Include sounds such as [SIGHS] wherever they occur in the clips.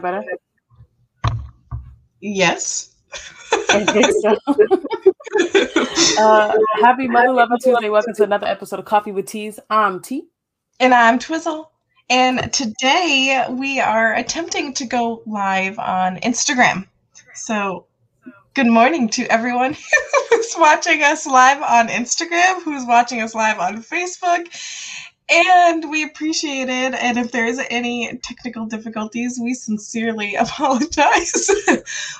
that better? Yes. I think so. uh, happy Mother Love Tuesday. Welcome to another episode of Coffee with Teas. I'm T. And I'm Twizzle. And today we are attempting to go live on Instagram. So, good morning to everyone [LAUGHS] who's watching us live on Instagram, who's watching us live on Facebook, and we appreciate it. And if there is any technical difficulties, we sincerely [LAUGHS] apologize.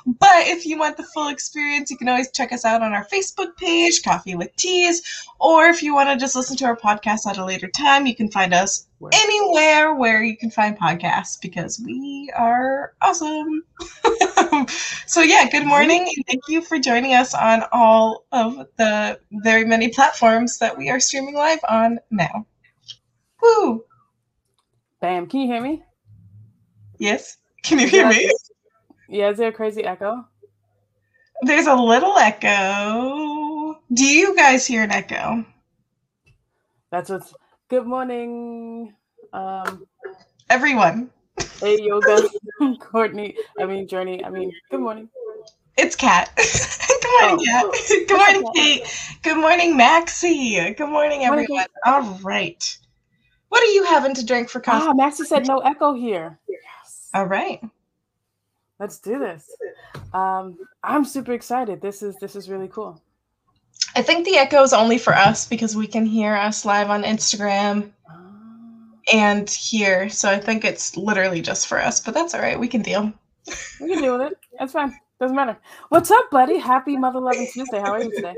but if you want the full experience, you can always check us out on our Facebook page, Coffee with Teas, or if you want to just listen to our podcast at a later time, you can find us where? anywhere where you can find podcasts because we are awesome. [LAUGHS] so yeah, good morning and thank you for joining us on all of the very many platforms that we are streaming live on now. Woo! Bam. Can you hear me? Yes. Can you hear yeah. me? Yeah, is there a crazy echo? There's a little echo. Do you guys hear an echo? That's what's good morning. Um everyone. Hey yoga. [LAUGHS] Courtney. I mean Journey. I mean, good morning. It's Kat. [LAUGHS] good morning, oh. Kat. [LAUGHS] Good morning, Kate. Good morning, Maxie. Good morning, everyone. Morning, All right. What are you having to drink for coffee? Ah, Maxie said no echo here. Yes. All right. Let's do this. Um, I'm super excited. This is this is really cool. I think the echo is only for us because we can hear us live on Instagram oh. and here. So I think it's literally just for us, but that's all right. We can deal. We can deal with it. That's fine. Doesn't matter. What's up, buddy? Happy Mother Loving Tuesday. How are you today?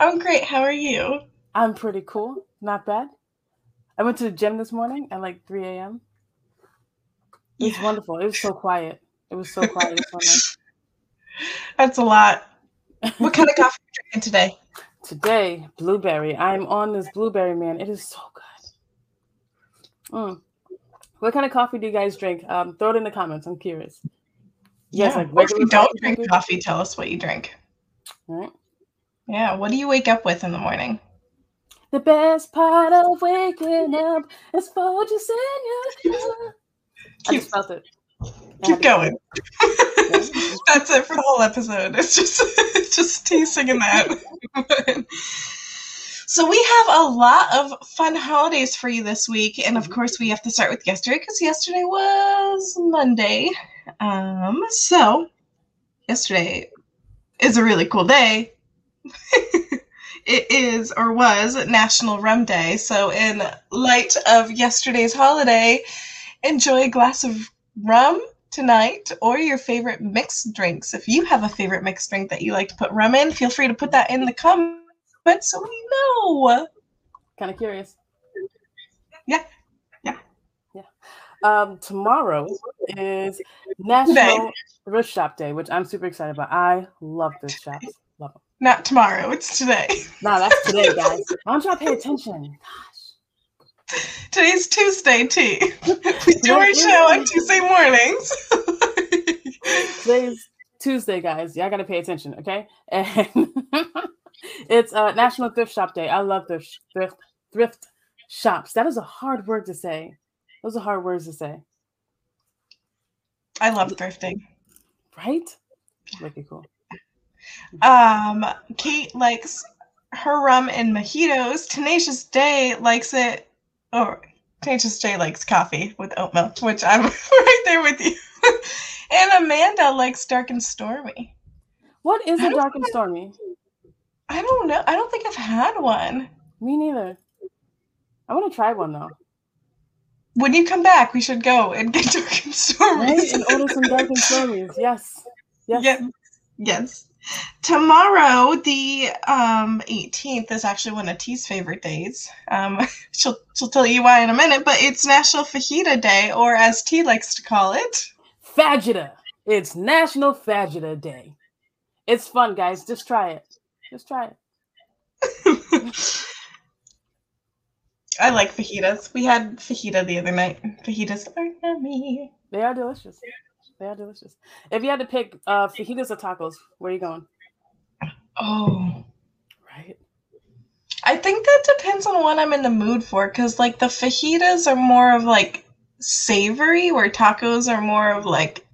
I'm great. How are you? I'm pretty cool. Not bad. I went to the gym this morning at like 3 a.m. It was yeah. wonderful. It was so quiet. It was so quiet. [LAUGHS] That's a lot. What kind of coffee are you drinking today? Today, blueberry. I'm on this blueberry man. It is so good. Mm. What kind of coffee do you guys drink? Um, throw it in the comments. I'm curious. Yes, yeah, like if you don't drink coffee, tell us what you drink. All right. Yeah. What do you wake up with in the morning? The best part of waking up is for your I just felt it. Keep going. [LAUGHS] That's it for the whole episode. It's just [LAUGHS] just T singing that. [LAUGHS] so we have a lot of fun holidays for you this week, and of course we have to start with yesterday because yesterday was Monday. Um, so yesterday is a really cool day it is or was National Rum Day. So, in light of yesterday's holiday, enjoy a glass of rum tonight or your favorite mixed drinks. If you have a favorite mixed drink that you like to put rum in, feel free to put that in the comments so we know. Kind of curious. Yeah. Yeah. Yeah. Um, tomorrow is National Thrift Shop Day, which I'm super excited about. I love thrift shops. Not tomorrow. It's today. No, that's today, [LAUGHS] guys. Why don't y'all pay attention? Gosh. Today's Tuesday, T. [LAUGHS] We do our show on Tuesday mornings. [LAUGHS] Today's Tuesday, guys. Y'all gotta pay attention, okay? And it's uh, National Thrift Shop Day. I love thrift thrift thrift shops. That is a hard word to say. Those are hard words to say. I love thrifting. Right? Wicked cool. Um, Kate likes her rum and mojitos. Tenacious J likes it. Or oh, Tenacious J likes coffee with oat milk, which I'm [LAUGHS] right there with you. [LAUGHS] and Amanda likes dark and stormy. What is a dark and stormy? I don't know. I don't think I've had one. Me neither. I want to try one though. When you come back, we should go and get [LAUGHS] dark and stormy. Right? And order some dark and stormies. Yes. Yes. Yeah. Yes. Tomorrow, the um, 18th, is actually one of T's favorite days. Um, [LAUGHS] she'll, she'll tell you why in a minute, but it's National Fajita Day, or as T likes to call it, Fajita. It's National Fajita Day. It's fun, guys. Just try it. Just try it. [LAUGHS] I like fajitas. We had fajita the other night. Fajitas are yummy. They are delicious. They are delicious. If you had to pick uh, fajitas or tacos, where are you going? Oh, right. I think that depends on what I'm in the mood for, because like the fajitas are more of like savory, where tacos are more of like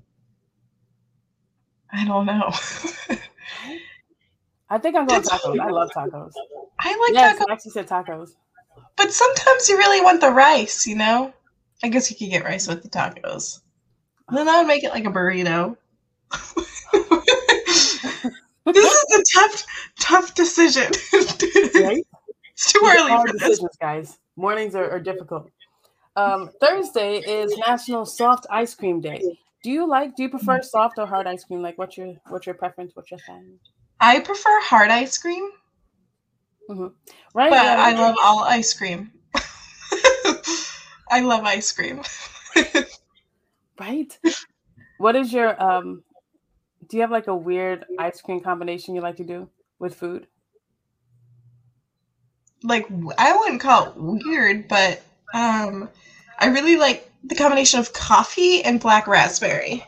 I don't know. I think I'm going That's- tacos. I love tacos. I like Yes, tacos, I actually said tacos. but sometimes you really want the rice, you know? I guess you could get rice with the tacos. Then I would make it like a burrito. [LAUGHS] this is a tough, tough decision. [LAUGHS] Right? it's too early for this. decisions, guys. Mornings are, are difficult. Um, Thursday is National Soft Ice Cream Day. Do you like? Do you prefer soft or hard ice cream? Like, what's your what's your preference? What's your thing? I prefer hard ice cream, Right? but yeah, I love all ice cream. [LAUGHS] I love ice cream. Right. What is your um? Do you have like a weird ice cream combination you like to do with food? like I wouldn't call it weird, but um, I really like the combination of coffee and black raspberry.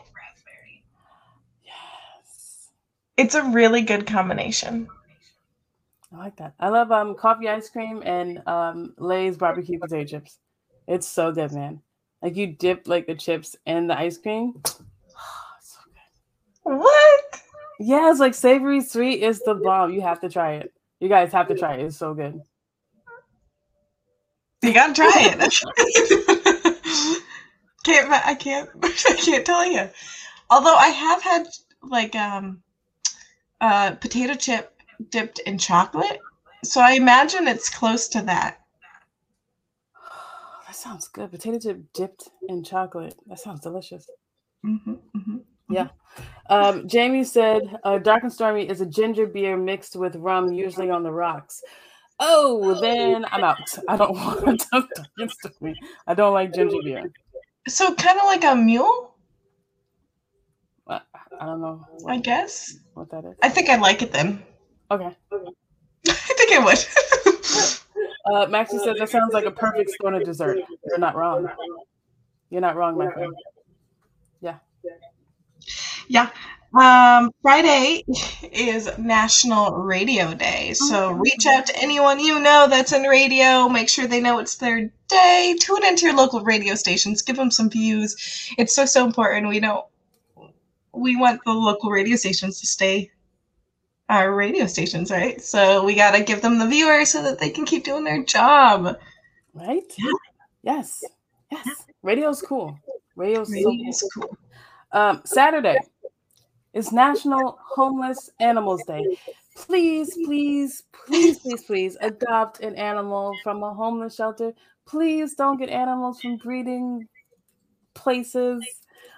Yes. It's a really good combination. I like that. I love um coffee ice cream and um Lay's barbecue potato chips. It's so good, man. Like you dip like the chips in the ice cream. [SIGHS] so good. What? Yeah, it's like savory sweet is the bomb. You have to try it. You guys have to try it. It's so good. You gotta try it. [LAUGHS] can't I can't [LAUGHS] I can't tell you. Although I have had like um uh potato chip dipped in chocolate, so I imagine it's close to that. That sounds good. Potato chip dipped in chocolate. That sounds delicious. hmm hmm Um, Jamie said, uh, "Dark and Stormy is a ginger beer mixed with rum, usually on the rocks." Oh, then I'm out. I don't [LAUGHS] want Dark and Stormy. I don't like ginger beer. So kind of like a mule, I, I don't know I guess. what that is. I think I like it then. Okay. [LAUGHS] I think I would. [LAUGHS] Uh, Maxie says that sounds like a perfect stoner dessert. You're not wrong. You're not wrong, my friend. yeah. Um, Friday is National Radio Day. So reach out to anyone you know that's in radio. Make sure they know it's their day. Tune into your local radio stations. Give them some views. It's so, so important. We know we want the local radio stations to stay our radio stations, right? So we got to give them the viewers so that they can keep doing their job. Right? Yes. Yes. Radio's cool. Radio's so cool. cool. Um, Saturday is National Homeless Animals Day. Please, please, please, please, please adopt an animal from a homeless shelter. Please don't get animals from breeding places.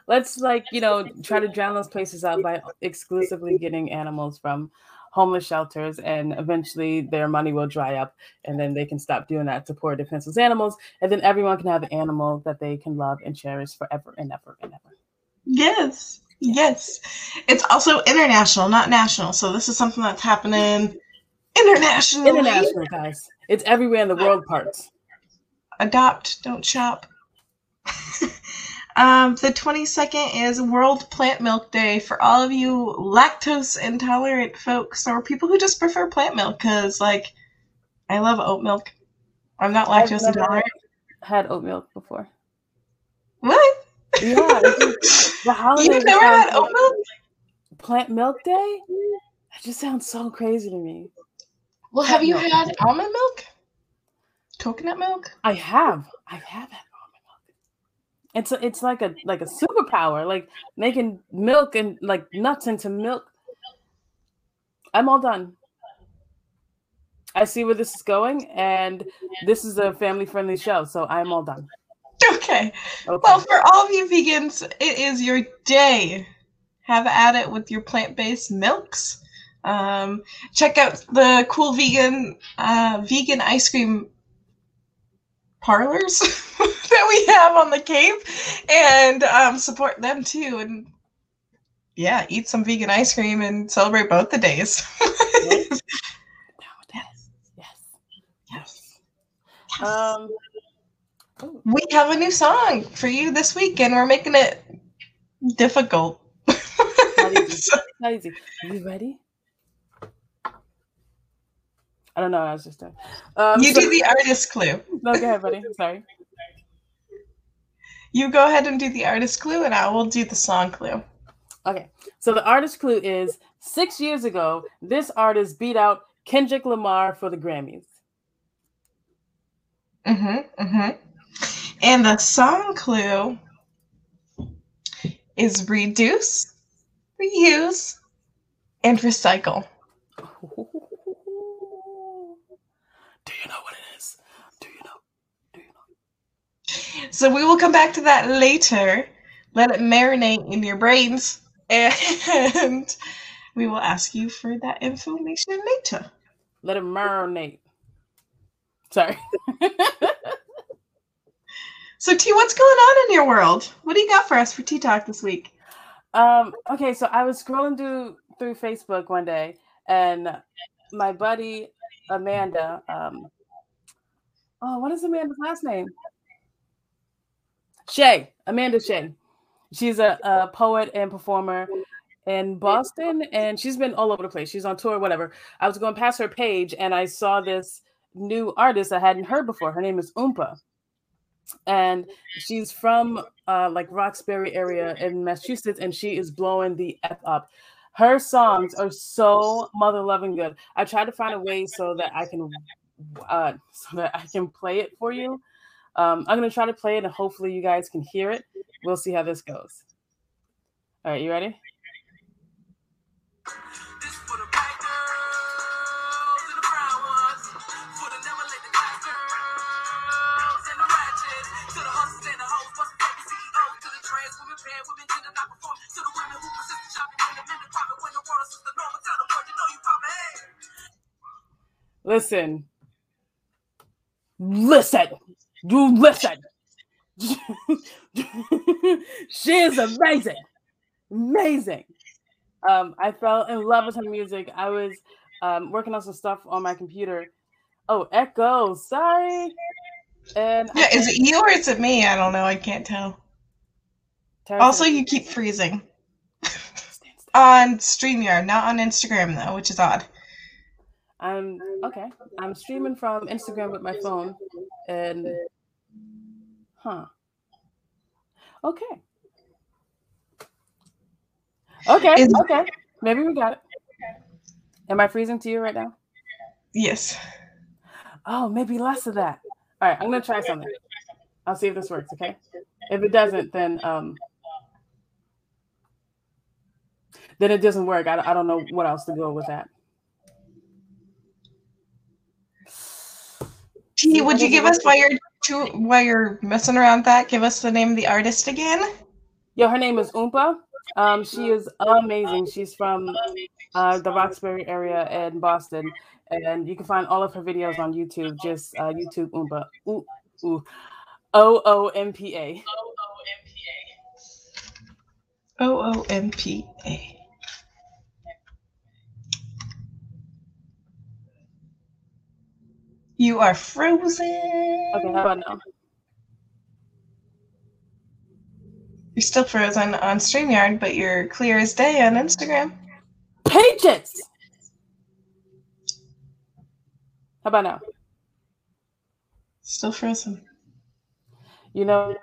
Let's like, you know, [LAUGHS] try to drown those places out by exclusively getting animals from homeless shelters and eventually their money will dry up and then they can stop doing that to poor defenseless animals and then everyone can have an animal that they can love and cherish forever and ever and ever. Yes. Yes. It's also international, not national. So this is something that's happening internationally. International, guys. It's everywhere in the world parts. Adopt, don't shop. [LAUGHS] um, the 22nd is World Plant Milk Day for all of you lactose intolerant folks or people who just prefer plant milk because, like, I love oat milk. I'm not I've lactose never intolerant. had oat milk before. What? Yeah. just- [LAUGHS] the holiday You've never had oat like- milk? Plant milk day? That just sounds so crazy to me. Well, have you milk. had almond milk? Coconut milk? I have. I have had. It's a, it's like a like a superpower, like making milk and like nuts into milk. I'm all done. I see where this is going, and this is a family friendly show, so I'm all done. Okay. Okay. Well, for all of you vegans, it is your day. Have at it with your plant based milks. Um, check out the cool vegan uh, vegan ice cream parlors [LAUGHS] that we have on the Cape, and um, support them too. And yeah, eat some vegan ice cream and celebrate both the days. Right? [LAUGHS] Down. Yes. Yes. Um. ooh, we have a new song for you this week, and we're making it difficult. Not easy. [LAUGHS] Not easy. You ready? I don't know. what I was just doing. Um, you so- do the artist clue. [LAUGHS] No, go ahead, buddy. [LAUGHS] Sorry. You go ahead and do the artist clue, and I will do the song clue. Okay. So the artist clue is six years ago, this artist beat out Kendrick Lamar for the Grammys. Mm-hmm. Mm-hmm. And the song clue is reduce, reuse, and recycle you know what it is? Do you know? Do you know? So we will come back to that later. Let it marinate in your brains. And [LAUGHS] we will ask you for that information later. Let it marinate. Sorry. [LAUGHS] So T, what's going on in your world? What do you got for us for Tea Talk this week? Um, okay, so I was scrolling through through Facebook one day, and my buddy Amanda, um, oh, what is Amanda's last name? Shay, Amanda Shay. She's a, a poet and performer in Boston, and she's been all over the place. She's on tour, whatever. I was going past her page, and I saw this new artist I hadn't heard before. Her name is Oompa and she's from uh, like Roxbury area in Massachusetts, and she is blowing the f up. Her songs are so mother loving good. I tried to find a way so that I can, uh, so that I can play it for you. Um, I'm gonna try to play it, and hopefully you guys can hear it. We'll see how this goes. All right, you ready? Listen. Listen. You listen. [LAUGHS] she is amazing. Amazing. Um, I fell in love with her music. I was um, working on some stuff on my computer. Oh, echo. Sorry. And yeah, I- is it you or is it me? I don't know. I can't tell. Also, you keep freezing on StreamYard, not on Instagram though, which is odd. I'm okay. I'm streaming from Instagram with my phone, and huh? Okay. Okay. Is, okay. Maybe we got it. Am I freezing to you right now? Yes. Oh, maybe less of that. All right, I'm gonna try something. I'll see if this works. Okay. If it doesn't, then um, then it doesn't work. I, I don't know what else to go with that. T, would you give us while you're to, while you're messing around with that? Give us the name of the artist again. Yo, her name is Oompa. Um, she is amazing. She's from uh, the Roxbury area in Boston, and you can find all of her videos on YouTube. Just uh, YouTube Oompa. Ooh, ooh. O O M P A. O O M P A. You are frozen. Okay, how about now? You're still frozen on StreamYard, but you're clear as day on Instagram. Pages! How about now? Still frozen. You know,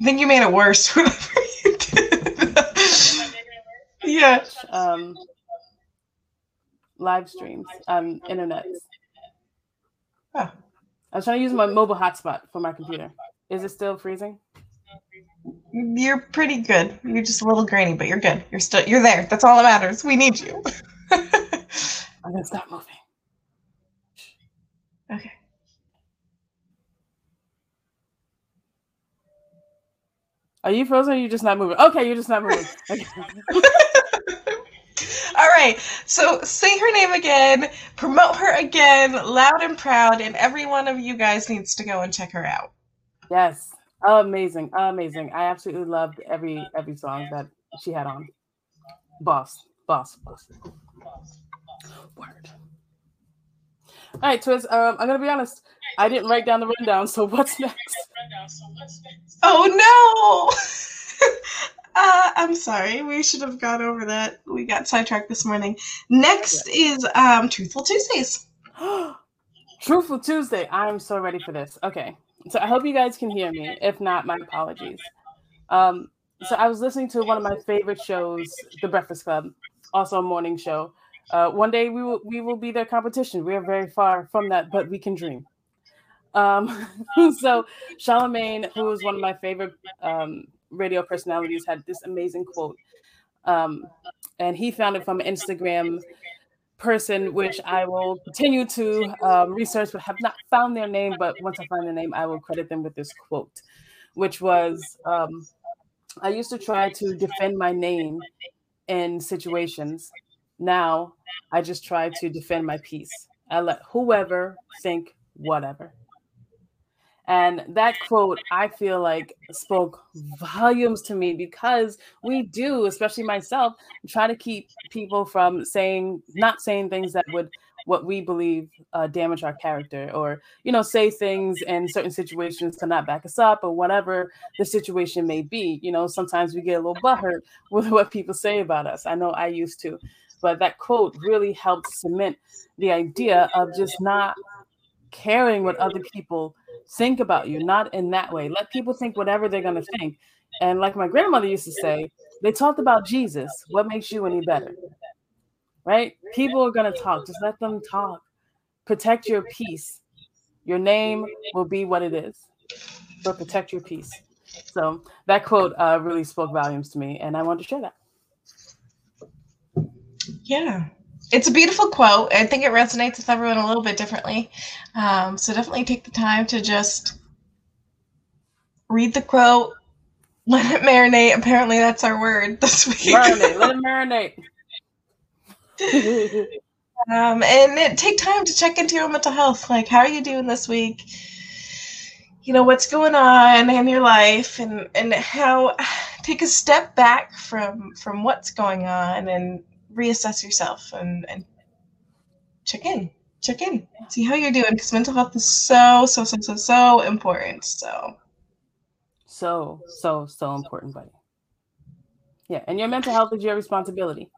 I think you made it worse. [LAUGHS] Whatever you did. [LAUGHS] yeah. Um, live streams, um, internet. Huh. I was trying to use my mobile hotspot for my computer. Is it still freezing? You're pretty good. You're just a little grainy, but you're good. You're still you're there. That's all that matters. We need you. [LAUGHS] I'm gonna stop moving. Okay. Are you frozen? Or are you just not moving? Okay, you're just not moving. Okay. [LAUGHS] [LAUGHS] All right. So say her name again, promote her again, loud and proud, and every one of you guys needs to go and check her out. Yes. Amazing. Amazing. I absolutely loved every every song that she had on. Boss. Boss. Boss. Word. All right, Twiz. Um, I'm gonna be honest. I didn't write down the rundown. So what's next? Oh no! [LAUGHS] Uh, I'm sorry. We should have gone over that. We got sidetracked this morning. Next is um, Truthful Tuesdays. [GASPS] Truthful Tuesday. I'm so ready for this. Okay. so I hope you guys can hear me. If not, my apologies. Um, so I was listening to one of my favorite shows, The Breakfast Club, also a morning show. Uh, one day we will we will be their competition. We are very far from that, but we can dream. Um, [LAUGHS] so Charlemagne, who is one of my favorite um, radio personalities, had this amazing quote, um, and he found it from Instagram person, which I will continue to um, research, but have not found their name. But once I find their name, I will credit them with this quote, which was um, I used to try to defend my name in situations. Now I just try to defend my peace. I let whoever think whatever. And that quote, I feel like spoke volumes to me because we do, especially myself, try to keep people from saying, not saying things that would what we believe uh, damage our character or you know say things in certain situations to not back us up or whatever the situation may be. You know sometimes we get a little butthurt [LAUGHS] with what people say about us. I know i used to. But that quote really helped cement the idea of just not caring what other people think about you, not [LAUGHS] in that way. Let people think whatever they're going to think. And like my grandmother used to say, they talked about Jesus. What makes you any better? Right? People are going to talk. Just let them talk. Protect your peace. Your name will be what it is, but protect your peace. So that quote uh, really spoke volumes to me, and I wanted to share that. Yeah, it's a beautiful quote. I think it resonates with everyone a little bit differently. Um, so definitely take the time to just read the quote, [LAUGHS] let it marinate. Apparently, that's our word [LAUGHS] this week. Marinate. let it marinate. [LAUGHS] um, and it, take time to check into your mental health. Like, how are you doing this week? You know what's going on in your life, and and how [SIGHS] take a step back from from what's going on and reassess yourself and, and check in check in see how you're doing because mental health is so so so so so important so. So so so important buddy. Yeah and your mental health is your responsibility.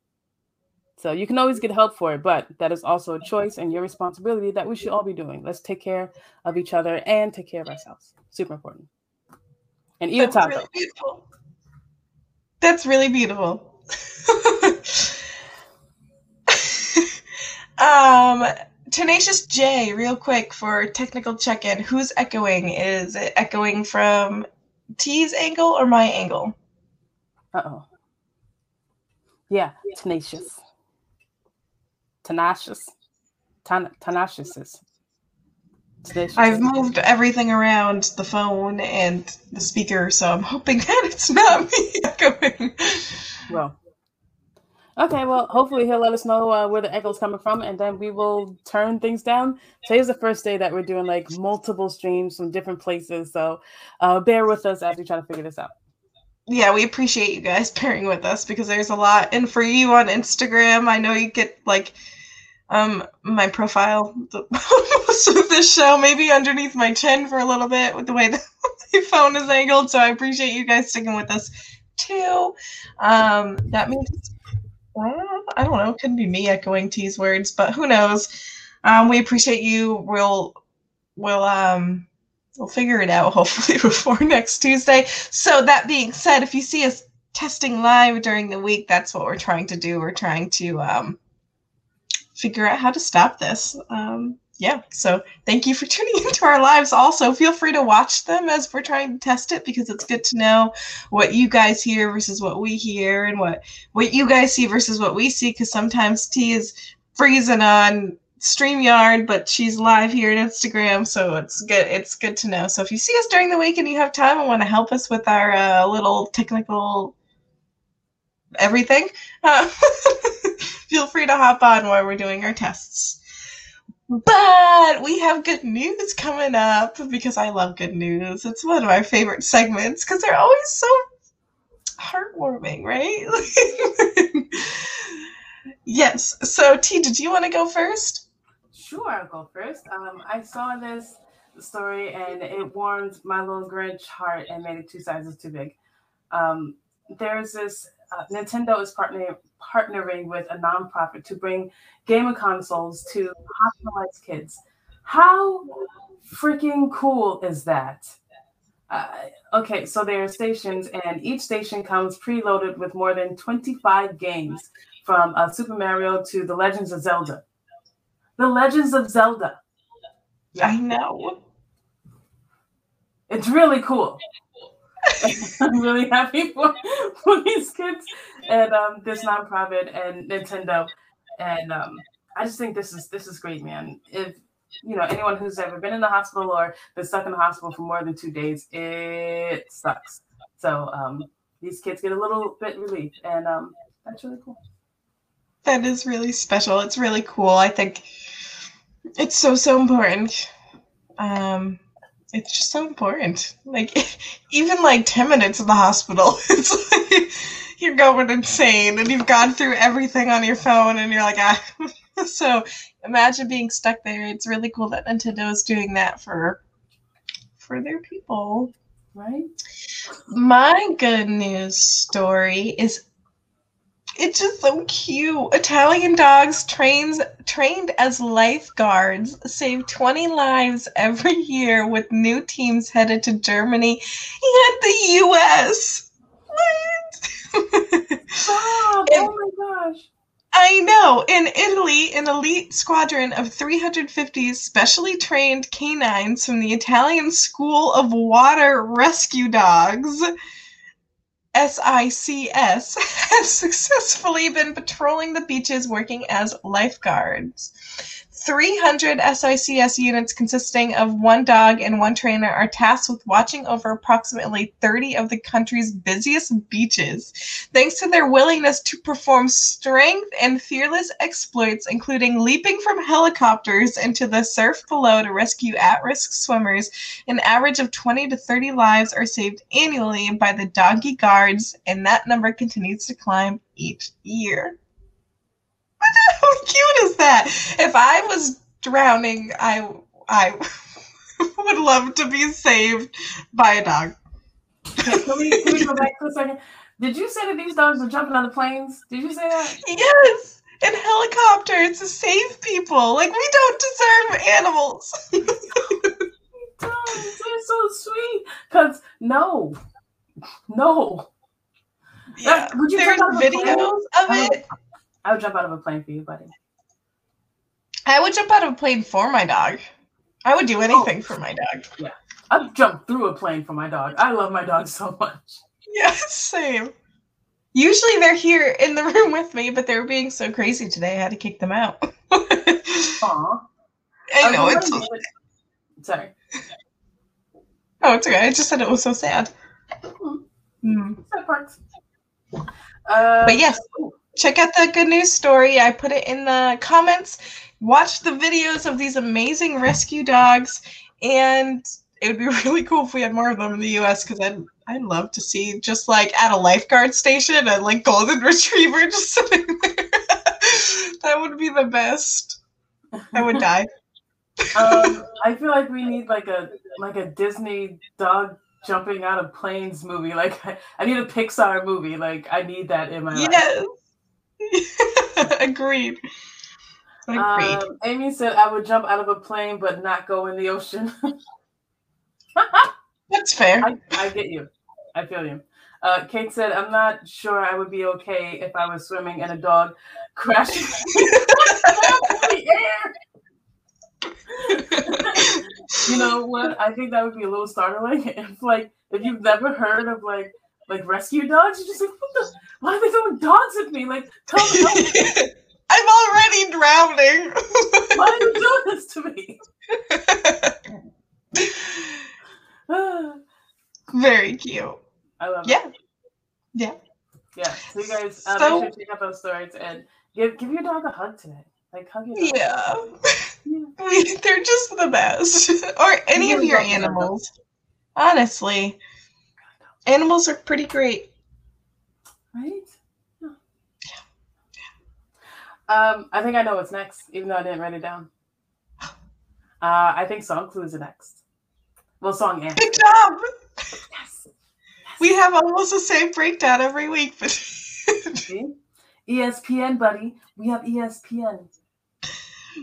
So you can always get help for it but that is also a choice and your responsibility that we should all be doing. Let's take care of each other and take care of ourselves. Super important. And eat That's a taco. really beautiful. That's really beautiful. [LAUGHS] Um, Tenacious J, real quick for technical check in. Who's echoing? Is it echoing from T's angle or my angle? Uh oh. Yeah, tenacious. Tenacious. Ten- tenacious. Tenacious. I've moved everything around the phone and the speaker, so I'm hoping [LAUGHS] that it's not me echoing. Well, Okay, well, hopefully he'll let us know uh, where the echo's coming from, and then we will turn things down. Today's the first day that we're doing like multiple streams from different places, so uh, bear with us as we try to figure this out. Yeah, we appreciate you guys [LAUGHS] bearing with us because there's a lot. And for you on Instagram, I know you get like um my profile [LAUGHS] most of this show maybe underneath my chin for a little bit with the way [LAUGHS] the phone is angled. So I appreciate you guys sticking with us too. Um, that means I don't know. It Couldn't be me echoing T's words, but who knows? Um, we appreciate you. We'll we'll um we'll figure it out [LAUGHS] hopefully before next Tuesday. So that being said, if you see us testing live during the week, that's what we're trying to do. We're trying to um figure out how to stop this. Um, yeah, so thank you for [LAUGHS] tuning into our lives. Also, feel free to watch them as we're trying to test it because it's good to know what you guys hear versus what we hear and what what you guys see versus what we see. Because sometimes T is freezing on StreamYard, but she's live here on Instagram, so it's good. It's good to know. So if you see us during the week and you have time and want to help us with our uh, little technical everything, uh, [LAUGHS] feel free to hop on while we're doing our tests. But we have good news coming up because I love good news. It's one of my favorite segments because they're always so heartwarming, right? [LAUGHS] yes. So, T, did you want to go first? Sure, I'll go first. Um, I saw this story and it warmed my little Grinch heart and made it two sizes too big. Um, there's this uh, Nintendo is partnering partnering with a nonprofit to bring gaming consoles to hospitalized kids. How freaking cool is that? Uh, okay, so there are stations, and each station comes preloaded with more than 25 games from uh, Super Mario to The Legends of Zelda. The Legends of Zelda. Yeah. I know. It's really cool. [LAUGHS] I'm really happy for, for these kids and um, this nonprofit and Nintendo. And um, I just think this is this is great, man. If you know anyone who's ever been in the hospital or been stuck in the hospital for more than two days, it sucks. So um, these kids get a little bit relief, and um, that's really cool. That is really special. It's really cool. I think it's so so important. Um, it's just so important. Like [LAUGHS] even like ten minutes in the hospital, [LAUGHS] it's like you're going insane, and you've gone through everything on your phone, and you're like, ah. [LAUGHS] so imagine being stuck there. It's really cool that Nintendo is doing that for for their people. Right. My good news story is it's just so cute. Italian dogs trains trained as lifeguards save 20 lives every year with new teams headed to Germany and the US. What? oh, [LAUGHS] oh my gosh. I know. In Italy, an elite squadron of 350 specially trained canines from the Italian School of Water Rescue Dogs, SICS, [LAUGHS] has successfully been patrolling the beaches working as lifeguards. 300 SICS units consisting of one dog and one trainer are tasked with watching over approximately 30 of the country's busiest beaches. Thanks to their willingness to perform strength and fearless exploits, including leaping from helicopters into the surf below to rescue at risk swimmers, an average of 20 to 30 lives are saved annually by the doggy guards, and that number continues to climb each year. How cute is that? If I was drowning, I I [LAUGHS] would love to be saved by a dog. Okay, can, we, can we go back for a second? Did you say that these dogs are jumping on the planes? Did you say that? Yes, in helicopters to save people. Like we don't deserve animals. [LAUGHS] [LAUGHS] dogs, they're so sweet. Cause no, no. Yeah, would you there's videos of it. I would jump out of a plane for you, buddy. I would jump out of a plane for my dog. I would do anything oh. for my dog. Yeah. I'd jump through a plane for my dog. I love my dog so much. Yeah, same. Usually they're here in the [LAUGHS] room with me, but they were being so crazy today, I had to kick them out. [LAUGHS] Aww. I know, it's. Sorry. Oh, it's okay. I just said it was so sad. Mm. Sad parts. Uh, but yes, check out the good news story. I put it in the comments. Watch the videos of these amazing rescue dogs, and it would be [LAUGHS] really cool if we had more of them in the U.S. Because I'd I'd love to see just like at a lifeguard station a like golden [LAUGHS] retriever just [LAUGHS] sitting there. that would be the best. I would die. um, I feel like we need like a like a Disney dog jumping out of planes movie. Like I, I need a Pixar movie. Like I need that in my yes. life. [LAUGHS] Agreed. Agreed. Um, Amy said I would jump out of a plane but not go in the ocean. [LAUGHS] That's fair. I, I, get you. I feel you. Uh, Kate said, I'm not sure I would be okay if I was swimming and a dog crashing [LAUGHS] you know what? I think that would be a little startling if, like, if you've never heard of like like rescue dogs, you're just like, what the why are they throwing dogs at me? Like, tell me. [LAUGHS] I'm already drowning. why are you doing this to me? [SIGHS] Very cute. I love yeah. it. Yeah. Yeah. So you guys uh, so, make sure to check out those stories and give give your dog a hug today. Like hug your dog. Yeah. yeah. [LAUGHS] They're just the best. [LAUGHS] or any of your animals. Honestly. Animals are pretty great. Right? Yeah. yeah. Um, I think I know what's next, even though I didn't write it down. [GASPS] Uh, I think song clues are next. Well, song and. Good job. Yes. yes. We have almost the same breakdown every week, but. [LAUGHS] ESPN, buddy. We have ESPN.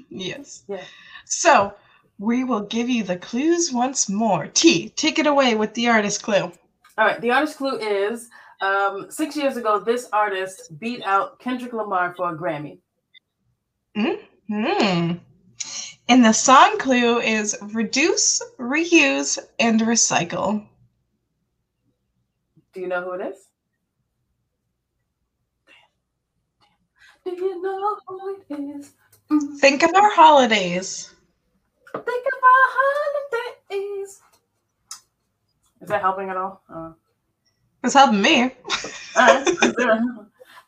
Yes. Yeah. So, we will give you the clues once more. T, take it away with the artist clue. All right, the artist clue is um, six years ago, this artist beat out Kendrick Lamar for a Grammy. Hmm. And the song clue is reduce, reuse, and recycle. Do you know who it is? Do you know who it is? Mm, Think of our holidays. Think of our holidays. Is that helping at all? Uh, It's helping me. [LAUGHS]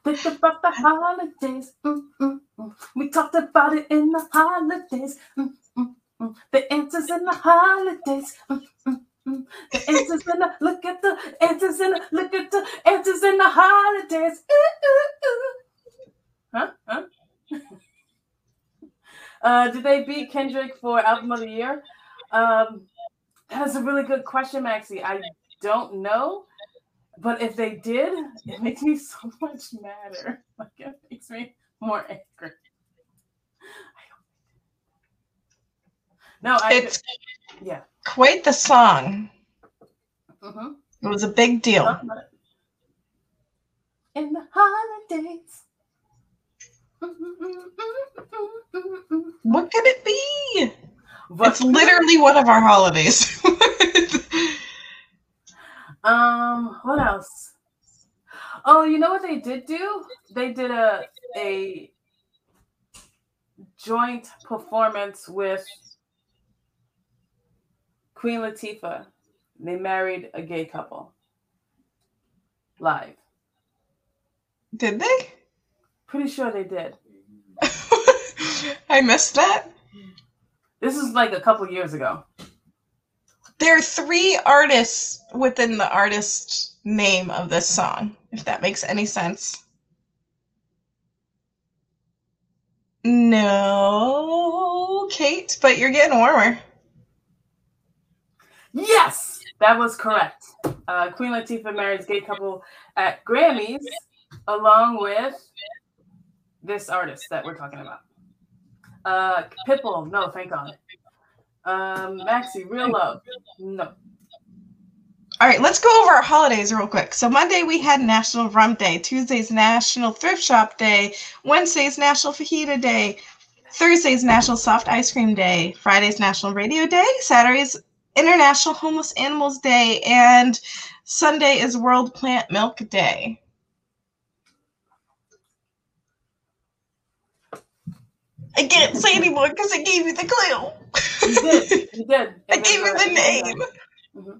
Think about the holidays. Mm, mm, mm. We talked about it in the holidays. Mm, mm, mm. The answers in the holidays. The answers in the look at the answers in the look at the answers in the holidays. Huh? Huh? [LAUGHS] uh, did they beat Kendrick for album of the year? Um, that's a really good question, Maxie. I don't know. But if they did, [LAUGHS] it makes me so much madder. [LAUGHS] Like it makes me more angry. No, I It's yeah. quite the song. mhm. It was a big deal. Talk about it. In the holidays. What could it be? But- It's literally one of our holidays. [LAUGHS] Um, what else? Oh, you know what they did do? They did a a joint performance with Queen Latifah. They married a gay couple live. Did they? Pretty sure they did. [LAUGHS] I missed that. This is like a couple years ago. There are three artists within the artist name of this song, if that makes any sense. No, Kate, but you're getting warmer. Yes, that was correct. Uh, Queen Latifah marries gay couple at Grammys, along with this artist that we're talking about. Uh, Pitbull, no, thank God. Um, Maxie, Real Love, no. All right, let's go over our holidays real quick. So Monday we had National Rum Day, Tuesday's National Thrift Shop Day, Wednesday's National Fajita Day, Thursday's National Soft Ice Cream Day, Friday's National Radio Day, Saturday's International Homeless Animals Day, and Sunday is World Plant Milk Day. I can't say anymore because I gave you the clue. You did, you did. [LAUGHS] I gave you the name. Mhm.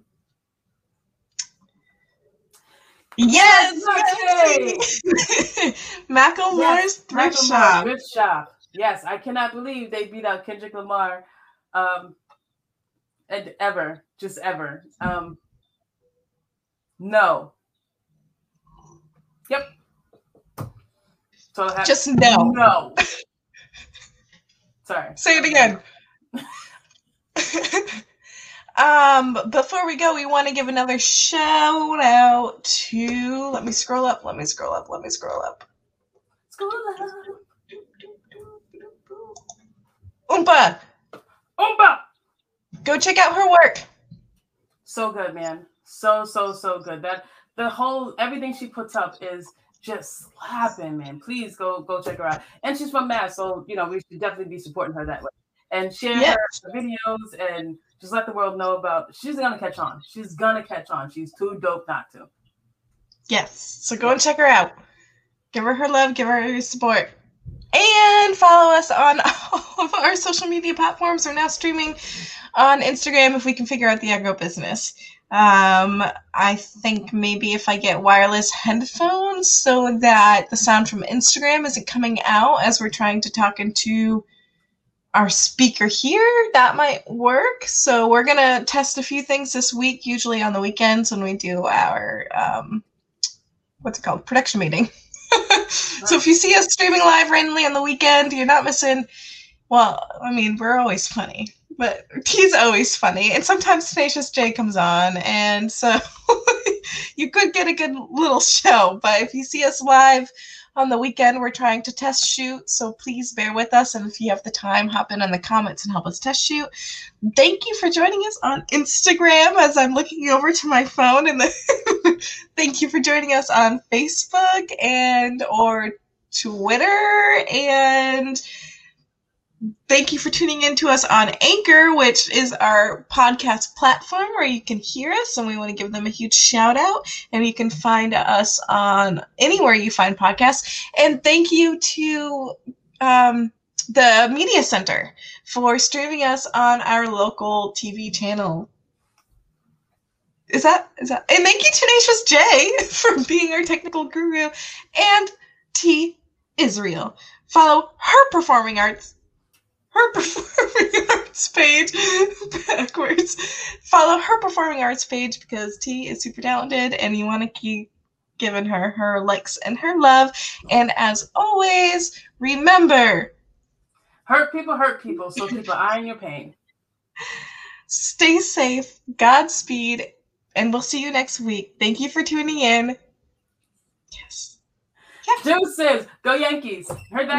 Yes, Yes, Maxie! [LAUGHS] Macklemore's Thrift Macklemore Shop. Thrift Shop. Yes, I cannot believe they beat out Kendrick Lamar, um, and ever, just ever. Um, no. Yep. So have Just no. no. [LAUGHS] Sorry. Say it again. [LAUGHS] um, before we go, we want to give another shout out to. Let me scroll up. Let me scroll up. Let me scroll up. School love. Oompa, Oompa. go check out her work. So good, man. So so so good. That the whole everything she puts up is just slapping, man. Please go go check her out. And she's from Mass, so you know we should definitely be supporting her that way. And share Yes. her videos and just let the world know about. She's gonna catch on. She's gonna catch on. She's too dope not to. Yes. So go and check her out. Give her her love, give her your support. And follow us on [LAUGHS] all of our social media platforms. We're now streaming on Instagram if we can figure out the agro business. Um, I think maybe if I get wireless headphones so that the sound from Instagram isn't coming out as we're trying to talk into our speaker here, that might work. So we're gonna test a few things this week, usually on the weekends when we do our um, what's it called production meeting. [LAUGHS] so if you see us streaming live randomly on the weekend, you're not missing. Well, I mean, we're always funny, but he's always funny, and sometimes Tenacious J comes on, and so [LAUGHS] you could get a good little show. But if you see us live on the weekend. We're trying to test shoot, so please bear with us. And if you have the time, hop in on the comments and help us test shoot. Thank you for joining us on Instagram as I'm looking over to my phone. And the [LAUGHS] thank you for joining us on Facebook and or Twitter and Thank you for tuning in to us on Anchor, which is our podcast platform where you can hear us, and we want to give them a huge shout out. And you can find us on anywhere you find podcasts. And thank you to um, the Media Center for streaming us on our local TV channel. Is that is that? And thank you Tenacious J [LAUGHS] for being our technical guru, and T Israel. Follow her performing arts her performing [LAUGHS] arts page backwards. Follow her performing arts page because T is super talented and you want to keep giving her her likes and her love. And as always, remember hurt people hurt people, so keep an eye on your pain. Stay safe, Godspeed, and we'll see you next week. Thank you for tuning in. Yes. yes. Deuces, go Yankees. Heard that.